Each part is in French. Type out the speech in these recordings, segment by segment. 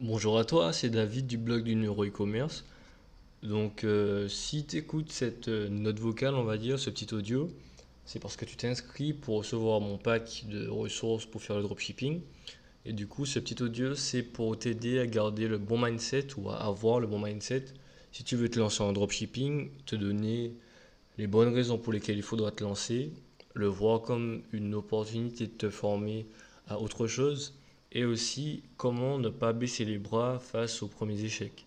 Bonjour à toi, c'est David du blog du Neuro e-commerce. Donc, euh, si tu écoutes cette euh, note vocale, on va dire, ce petit audio, c'est parce que tu t'es inscrit pour recevoir mon pack de ressources pour faire le dropshipping. Et du coup, ce petit audio, c'est pour t'aider à garder le bon mindset ou à avoir le bon mindset. Si tu veux te lancer en dropshipping, te donner les bonnes raisons pour lesquelles il faudra te lancer, le voir comme une opportunité de te former à autre chose et aussi comment ne pas baisser les bras face aux premiers échecs.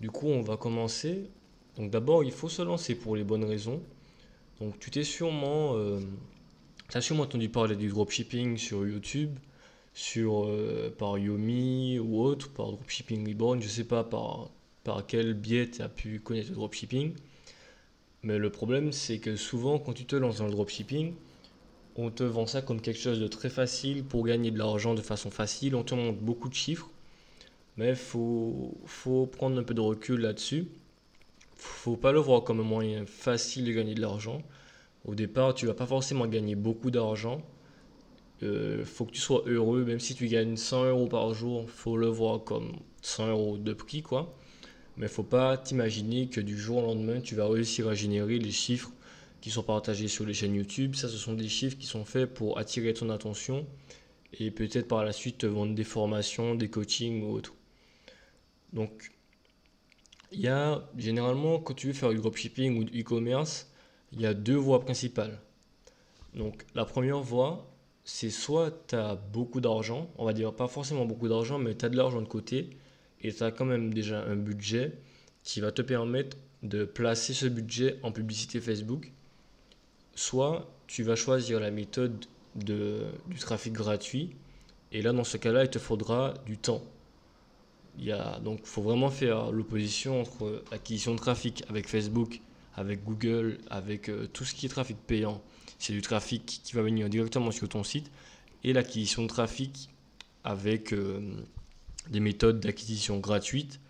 Du coup, on va commencer. Donc d'abord, il faut se lancer pour les bonnes raisons. Donc tu t'es sûrement, euh, sûrement entendu parler du dropshipping sur YouTube, sur euh, par Yomi ou autre, par Dropshipping Reborn, je sais pas par, par quel biais tu as pu connaître le dropshipping. Mais le problème, c'est que souvent, quand tu te lances dans le dropshipping, on te vend ça comme quelque chose de très facile pour gagner de l'argent de façon facile. On te montre beaucoup de chiffres, mais il faut, faut prendre un peu de recul là-dessus. faut pas le voir comme un moyen facile de gagner de l'argent. Au départ, tu vas pas forcément gagner beaucoup d'argent. Euh, faut que tu sois heureux, même si tu gagnes 100 euros par jour, faut le voir comme 100 euros de prix, quoi. Mais faut pas t'imaginer que du jour au lendemain, tu vas réussir à générer les chiffres qui sont partagés sur les chaînes YouTube. Ça, ce sont des chiffres qui sont faits pour attirer ton attention et peut-être par la suite te vendre des formations, des coachings ou autre. Donc, il y a généralement, quand tu veux faire du dropshipping ou du e-commerce, il y a deux voies principales. Donc, la première voie, c'est soit tu as beaucoup d'argent, on va dire pas forcément beaucoup d'argent, mais tu as de l'argent de côté et tu as quand même déjà un budget qui va te permettre de placer ce budget en publicité Facebook soit tu vas choisir la méthode de, du trafic gratuit, et là, dans ce cas-là, il te faudra du temps. Il y a, donc, il faut vraiment faire l'opposition entre l'acquisition de trafic avec Facebook, avec Google, avec euh, tout ce qui est trafic payant. C'est du trafic qui va venir directement sur ton site, et l'acquisition de trafic avec euh, des méthodes d'acquisition gratuites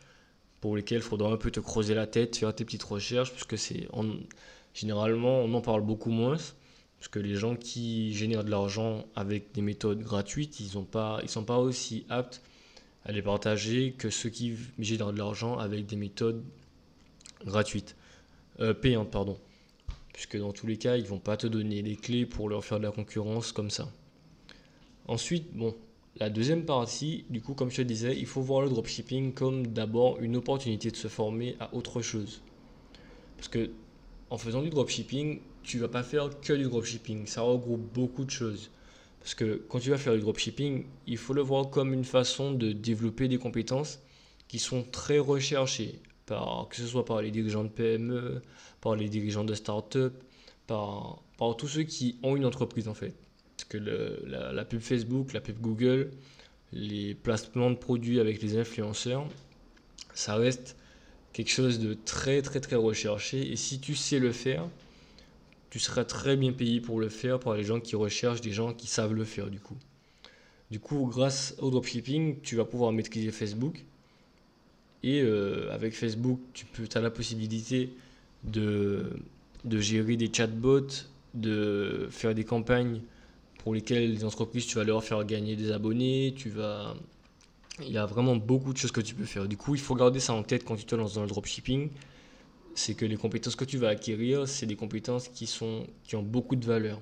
pour lesquelles il faudra un peu te creuser la tête, faire tes petites recherches, puisque c'est généralement, on en parle beaucoup moins. Parce que les gens qui génèrent de l'argent avec des méthodes gratuites, ils ne sont pas aussi aptes à les partager que ceux qui génèrent de l'argent avec des méthodes gratuites, euh, payantes, pardon. Puisque dans tous les cas, ils vont pas te donner les clés pour leur faire de la concurrence comme ça. Ensuite, bon, la deuxième partie, du coup, comme je te disais, il faut voir le dropshipping comme d'abord une opportunité de se former à autre chose. Parce que en faisant du dropshipping, tu vas pas faire que du dropshipping. Ça regroupe beaucoup de choses. Parce que quand tu vas faire du dropshipping, il faut le voir comme une façon de développer des compétences qui sont très recherchées, par, que ce soit par les dirigeants de PME, par les dirigeants de start-up, par, par tous ceux qui ont une entreprise en fait. Parce que la, la pub Facebook, la pub Google, les placements de produits avec les influenceurs, ça reste quelque chose de très très très recherché. Et si tu sais le faire, tu seras très bien payé pour le faire par les gens qui recherchent des gens qui savent le faire du coup. Du coup, grâce au dropshipping, tu vas pouvoir maîtriser Facebook. Et euh, avec Facebook, tu peux, as la possibilité de, de gérer des chatbots, de faire des campagnes pour lesquelles les entreprises, tu vas leur faire gagner des abonnés, tu vas il y a vraiment beaucoup de choses que tu peux faire. Du coup, il faut garder ça en tête quand tu te lances dans le dropshipping. C'est que les compétences que tu vas acquérir, c'est des compétences qui, sont, qui ont beaucoup de valeur.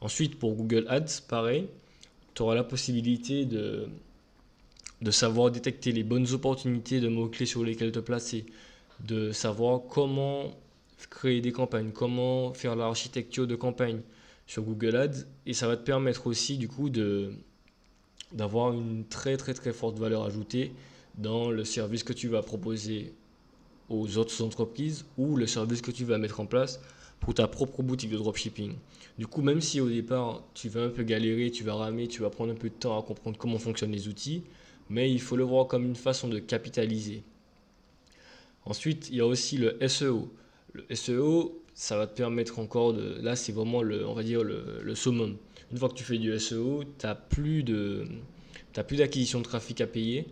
Ensuite, pour Google Ads, pareil, tu auras la possibilité de, de savoir détecter les bonnes opportunités de mots-clés sur lesquels te placer, de savoir comment créer des campagnes, comment faire l'architecture de campagne sur Google Ads. Et ça va te permettre aussi, du coup, de, d'avoir une très très très forte valeur ajoutée dans le service que tu vas proposer aux autres entreprises ou le service que tu vas mettre en place pour ta propre boutique de dropshipping. Du coup, même si au départ tu vas un peu galérer, tu vas ramer, tu vas prendre un peu de temps à comprendre comment fonctionnent les outils, mais il faut le voir comme une façon de capitaliser. Ensuite, il y a aussi le SEO. Le SEO, ça va te permettre encore de... Là, c'est vraiment, le, on va dire, le, le summum une fois que tu fais du SEO, tu n'as plus d'acquisition de trafic à payer.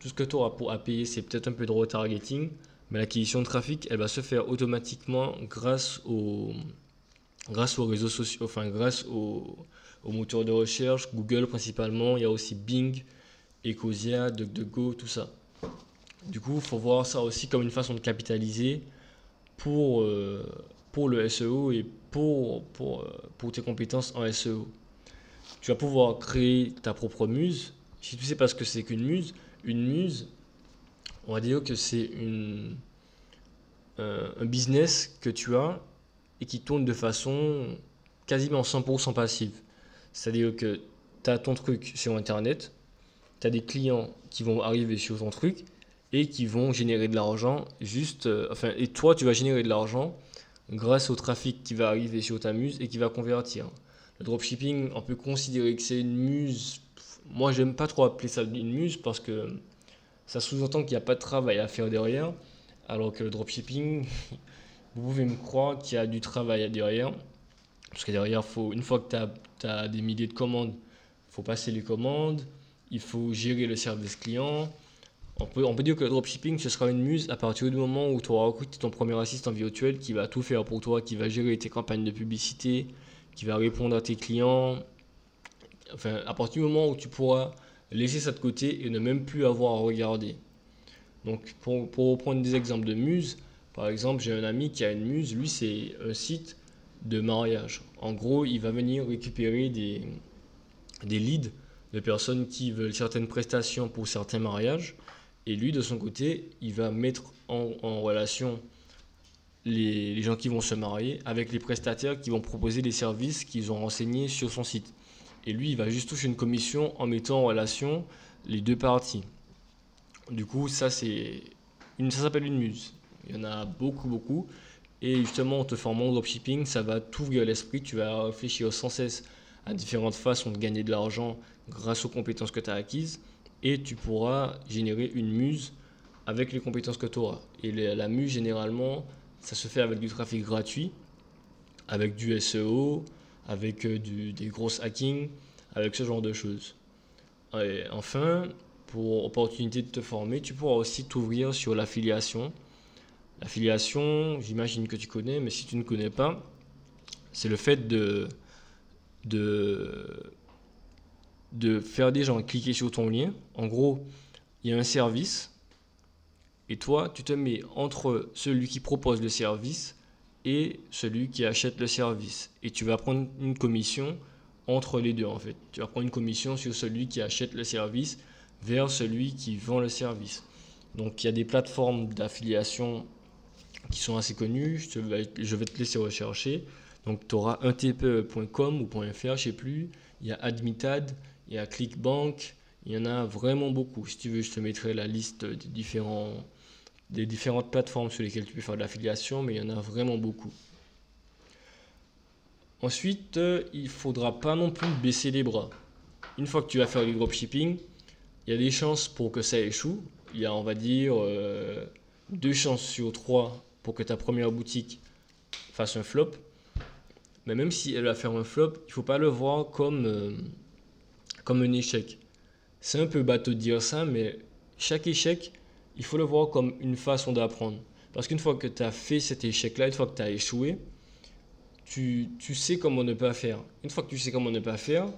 Tout ce que tu auras pour, à payer, c'est peut-être un peu de retargeting, mais l'acquisition de trafic, elle va se faire automatiquement grâce, au, grâce aux réseaux sociaux, enfin grâce aux, moteurs de recherche, Google principalement, il y a aussi Bing Ecosia, DuckDuckGo, tout ça. Du coup, il faut voir ça aussi comme une façon de capitaliser pour, euh, pour le SEO et pour, pour, euh, pour tes compétences en SEO. Tu vas pouvoir créer ta propre muse. Si tu sais pas ce que c'est qu'une muse, une muse, on va dire que c'est une, euh, un business que tu as et qui tourne de façon quasiment 100% passive. C'est-à-dire que tu as ton truc sur Internet, tu as des clients qui vont arriver sur ton truc et qui vont générer de l'argent juste euh, enfin et toi tu vas générer de l'argent grâce au trafic qui va arriver sur ta muse et qui va convertir. Le dropshipping, on peut considérer que c'est une muse. Moi, j'aime pas trop appeler ça une muse parce que ça sous-entend qu'il n'y a pas de travail à faire derrière. Alors que le dropshipping, vous pouvez me croire qu'il y a du travail derrière. Parce que derrière, faut, une fois que tu as, as, des milliers de commandes, il faut passer les commandes, il faut gérer le service client, on peut, dire que le dropshipping, ce sera une muse à partir du moment où tu auras recruté ton premier assistant virtuel qui va tout faire pour toi, qui va gérer tes campagnes de publicité, qui va répondre à tes clients. Enfin, à partir du moment où tu pourras laisser ça de côté et ne même plus avoir à regarder. Donc, pour, pour reprendre des exemples de muse, par exemple, j'ai un ami qui a une muse, lui, c'est un site de mariage. En gros, il va venir récupérer des, des leads de personnes qui veulent certaines prestations pour certains mariages et lui, de son côté, il va mettre en, relation les, gens qui vont se marier avec les prestataires qui vont proposer les services qu'ils ont renseignés sur son site. Et lui, il va juste toucher une commission en mettant en relation les deux parties. Du coup, ça, c'est une, ça s'appelle une muse. Il y en a beaucoup, beaucoup. Et justement, en te formant au dropshipping, ça va t'ouvrir l'esprit. Tu vas réfléchir sans cesse à différentes façons de gagner de l'argent grâce aux compétences que tu as acquises et tu pourras générer une muse avec les compétences que tu auras. Et la muse, généralement, ça se fait avec du trafic gratuit, avec du SEO, avec euh, des grosses hacking, avec ce genre de choses. Et enfin, pour opportunité de te former, tu pourras aussi t'ouvrir sur l'affiliation. L'affiliation, j'imagine que tu connais, mais si tu ne connais pas, c'est le fait de de faire des gens cliquer sur ton lien. En gros, il y a un service et toi, tu te mets entre celui qui propose le service et celui qui achète le service. Et tu vas prendre une commission entre les deux en fait. Tu vas prendre une commission sur celui qui achète le service vers celui qui vend le service. Donc il y a des plateformes d'affiliation qui sont assez connues. Je, vais, te laisser rechercher. Donc tu auras un tpe.com ou .fr, je ne sais plus. Il y a Admitad, il y a ClickBank, il y en a vraiment beaucoup. Si tu veux, je te mettrai la liste des, différents, des différentes plateformes sur lesquelles tu peux faire de l'affiliation, mais il y en a vraiment beaucoup. Ensuite, euh, il ne faudra pas non plus baisser les bras. Une fois que tu vas faire du dropshipping, il y a des chances pour que ça échoue. Il y a, on va dire, euh, deux chances sur trois pour que ta première boutique fasse un flop. Mais même si elle va faire un flop, il ne faut pas le voir comme... Euh, comme un échec. C'est un peu bateau de dire ça, mais chaque échec, il faut le voir comme une façon d'apprendre. Parce qu'une fois que tu as fait cet échec-là, une fois que tu as échoué, tu, tu, sais comment ne pas faire. Une fois que tu sais comment ne pas faire,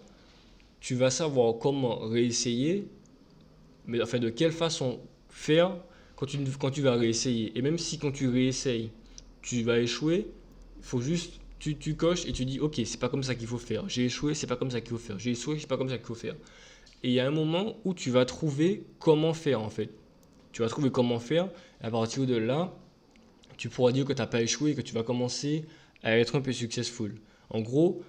tu vas savoir comment réessayer, mais enfin de quelle façon faire quand tu, quand tu vas réessayer. Et même si quand tu réessayes, tu vas échouer, il faut juste tu, coches et tu dis ok c'est pas comme ça qu'il faut faire. J'ai échoué c'est pas comme ça qu'il faut faire. J'ai échoué c'est pas comme ça qu'il faut faire. Et il y a un moment où tu vas trouver comment faire en fait. Tu vas trouver comment faire. À partir de là tu pourras dire que tu n'as pas échoué et que tu vas commencer à être un peu successful. En gros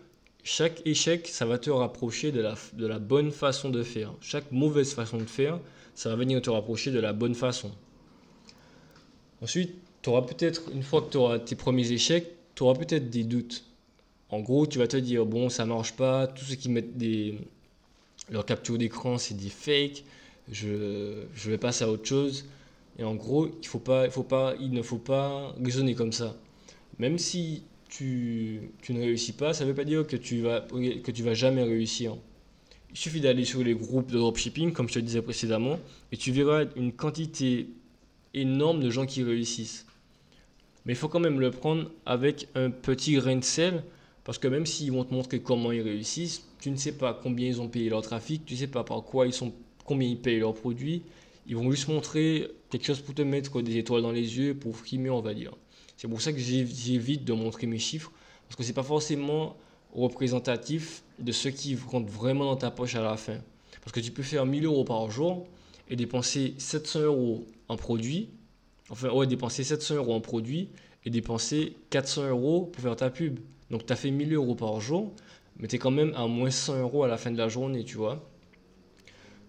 chaque échec ça va te rapprocher de la, de la bonne façon de faire. Chaque mauvaise façon de faire ça va venir te rapprocher de la bonne façon. Ensuite tu auras peut-être une fois que tu auras tes premiers échecs tu auras peut-être des doutes. En gros, tu vas te dire, bon, ça marche pas, tous ceux qui mettent des... leur capture d'écran, c'est des fakes, je, je vais passer à autre chose. Et en gros, il, faut pas, il, faut pas, il ne faut pas raisonner comme ça. Même si tu, tu ne réussis pas, ça ne veut pas dire que tu vas, que tu vas jamais réussir. Il suffit d'aller sur les groupes de dropshipping, comme je te disais précédemment, et tu verras une quantité énorme de gens qui réussissent. Mais il faut quand même le prendre avec un petit grain de sel, parce que même s'ils vont te montrer comment ils réussissent, tu ne sais pas combien ils ont payé leur trafic, tu ne sais pas par quoi ils sont combien ils payent leurs produits. Ils vont juste montrer quelque chose pour te mettre des étoiles dans les yeux, pour frimer, on va dire. C'est pour ça que j'évite de montrer mes chiffres, parce que c'est pas forcément représentatif de ce qui rentre vraiment dans ta poche à la fin. Parce que tu peux faire 1000 euros par jour et dépenser 700 euros en produits, enfin, ouais, dépenser 700 euros en produits et dépenser 400 euros pour faire ta pub. Donc, tu as fait 1000 euros par jour, mais tu es quand même à moins 100 euros à la fin de la journée, tu vois.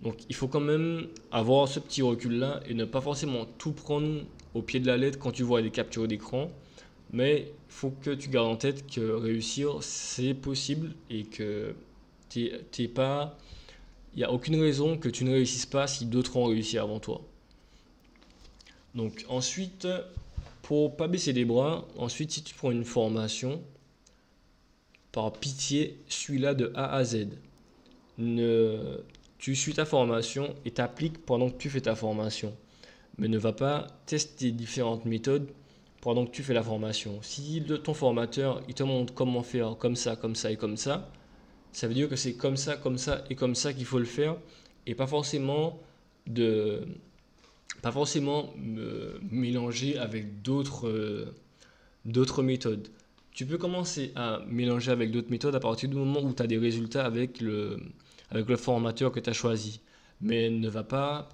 Donc il faut quand même avoir ce petit recul-là et ne pas forcément tout prendre au pied de la lettre quand tu vois des captures d'écran. Mais il faut que tu gardes en tête que réussir, c'est possible et que t'es pas... Il n'y a aucune raison que tu ne réussisses pas si d'autres ont réussi avant toi. Donc ensuite, pour pas baisser les bras, ensuite si tu prends une formation, par pitié, suis-la de A à Z. Ne tu suis ta formation et t'appliques pendant que tu fais ta formation. Mais ne va pas tester différentes méthodes pendant que tu fais la formation. Si ton formateur il te montre comment faire comme ça, comme ça et comme ça, ça veut dire que c'est comme ça, comme ça et comme ça qu'il faut le faire et pas forcément de pas forcément me mélanger avec d'autres euh, d'autres méthodes. Tu peux commencer à mélanger avec d'autres méthodes à partir du moment où tu as des résultats avec le, formateur que tu as choisi. Mais ne va pas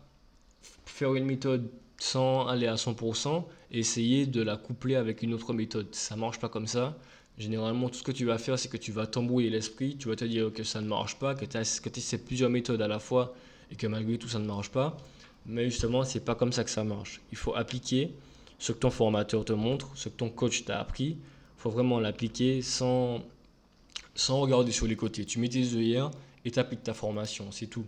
faire une méthode sans aller à 100% et essayer de la coupler avec une autre méthode. Ça marche pas comme ça. Généralement, tout ce que tu vas faire, c'est que tu vas t'embrouiller l'esprit, tu vas te dire que ça ne marche pas, que tu essaies plusieurs méthodes à la fois et que malgré tout, ça ne marche pas. Mais justement, c'est pas comme ça que ça marche. Il faut appliquer ce que ton formateur te montre, ce que ton coach t'a appris. Il faut vraiment l'appliquer sans, sans regarder sur les côtés. Tu mets tes œillères et tu appliques ta formation, c'est tout.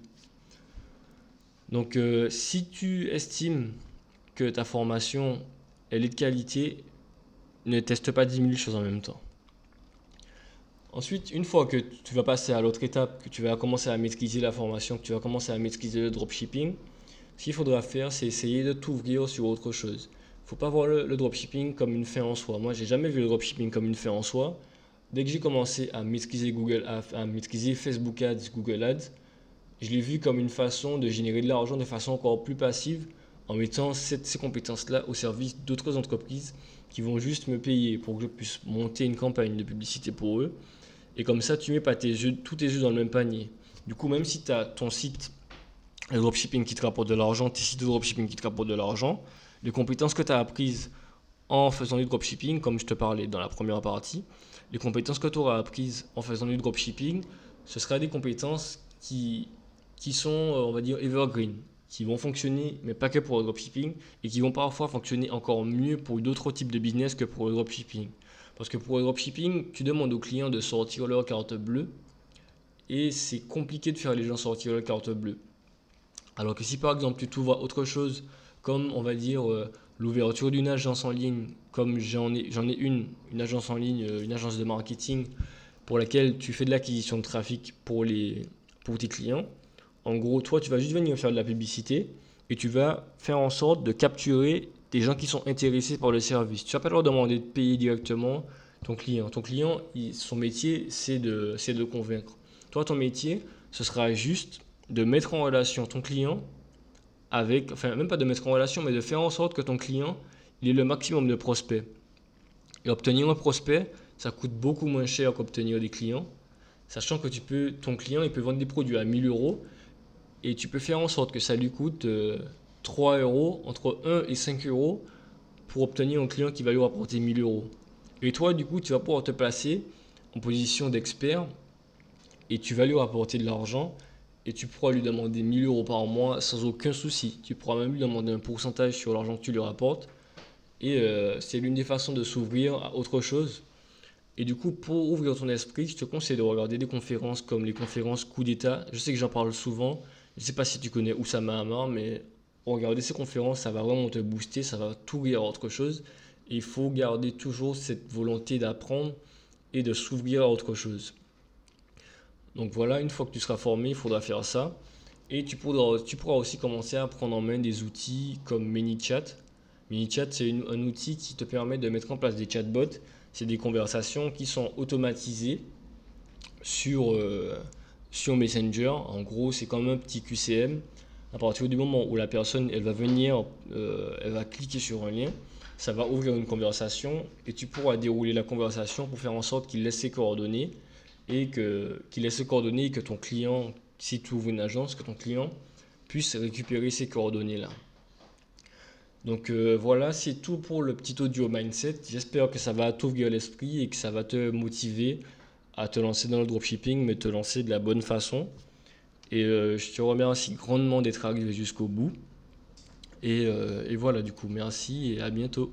Donc euh, si tu estimes que ta formation elle est de qualité, ne teste pas 10 000 choses en même temps. Ensuite, une fois que tu vas passer à l'autre étape, que tu vas commencer à maîtriser la formation, que tu vas commencer à maîtriser le dropshipping, ce qu'il faudra faire, c'est essayer de t'ouvrir sur autre chose. Il ne faut pas voir le, dropshipping comme une fin en soi. Moi, j'ai jamais vu le dropshipping comme une fin en soi dès que j'ai commencé à maîtriser Google à maîtriser Facebook Ads, Google Ads, je l'ai vu comme une façon de générer de l'argent de façon encore plus passive en mettant ces compétences-là au service d'autres entreprises qui vont juste me payer pour que je puisse monter une campagne de publicité pour eux. Et comme ça, tu mets pas tes tous tes œufs dans le même panier. Du coup, même si tu as ton site de dropshipping qui te rapporte de l'argent, tes sites de dropshipping qui te rapportent de l'argent, les compétences que tu as apprises en faisant du dropshipping, comme je te parlais dans la première partie, les compétences que tu auras apprises en faisant du dropshipping, ce sera des compétences qui, qui sont, euh, on va dire, evergreen, qui vont fonctionner, mais pas que pour le dropshipping, et qui vont parfois fonctionner encore mieux pour d'autres types de business que pour le dropshipping. Parce que pour le dropshipping, tu demandes aux clients de sortir leur carte bleue, et c'est compliqué de faire les gens sortir leur carte bleue. Alors que si par exemple tu trouves autre chose, comme on va dire euh, l'ouverture d'une agence en ligne, comme j'en ai, j'en ai une, une agence en ligne, euh, une agence de marketing, pour laquelle tu fais de l'acquisition de trafic pour, les, pour tes clients. En gros, toi, tu vas juste venir faire de la publicité et tu vas faire en sorte de capturer des gens qui sont intéressés par le service. Tu vas pas leur demander de payer directement ton client. Ton client, son métier, c'est de, c'est de convaincre. Toi, ton métier, ce sera juste de mettre en relation ton client avec, enfin même pas de mettre en relation, mais de faire en sorte que ton client il ait le maximum de prospects. Et obtenir un prospect, ça coûte beaucoup moins cher qu'obtenir des clients, sachant que tu peux, ton client il peut vendre des produits à 1000 euros et tu peux faire en sorte que ça lui coûte 3 euh, euros, entre 1 et 5 euros pour obtenir un client qui va lui rapporter 1000 euros. Et toi, du coup, tu vas pouvoir te placer en position d'expert et tu vas lui rapporter de l'argent et tu pourras lui demander 1000 euros par mois sans aucun souci. Tu pourras même lui demander un pourcentage sur l'argent que tu lui rapportes. Et euh, c'est l'une des façons de s'ouvrir à autre chose. Et du coup, pour ouvrir ton esprit, je te conseille de regarder des conférences comme les conférences coup d'État. Je sais que j'en parle souvent. Je ne sais pas si tu connais Oussama Hamar, mais regarder ces conférences, ça va vraiment te booster, ça va t'ouvrir à autre chose. Et il faut garder toujours cette volonté d'apprendre et de s'ouvrir à autre chose. Donc voilà, une fois que tu seras formé, il faudra faire ça. Et tu pourras, aussi commencer à prendre en main des outils comme ManyChat. ManyChat, c'est un outil qui te permet de mettre en place des chatbots. C'est des conversations qui sont automatisées sur, euh, sur Messenger. En gros, c'est comme un petit QCM À partir du moment où la personne, elle va venir, euh, elle va cliquer sur un lien, ça va ouvrir une conversation et tu pourras dérouler la conversation pour faire en sorte qu'il laisse ses coordonnées et qu'il laisse ses coordonnées et que ton client, si tu ouvres une agence, que ton client puisse récupérer ces coordonnées là. Donc euh, voilà, c'est tout pour le petit audio mindset. J'espère que ça va t'ouvrir l'esprit et que ça va te motiver à te lancer dans le dropshipping, mais te lancer de la bonne façon. Et euh, je te remercie grandement d'être arrivé jusqu'au bout. Et, euh, et voilà, du coup, merci et à bientôt.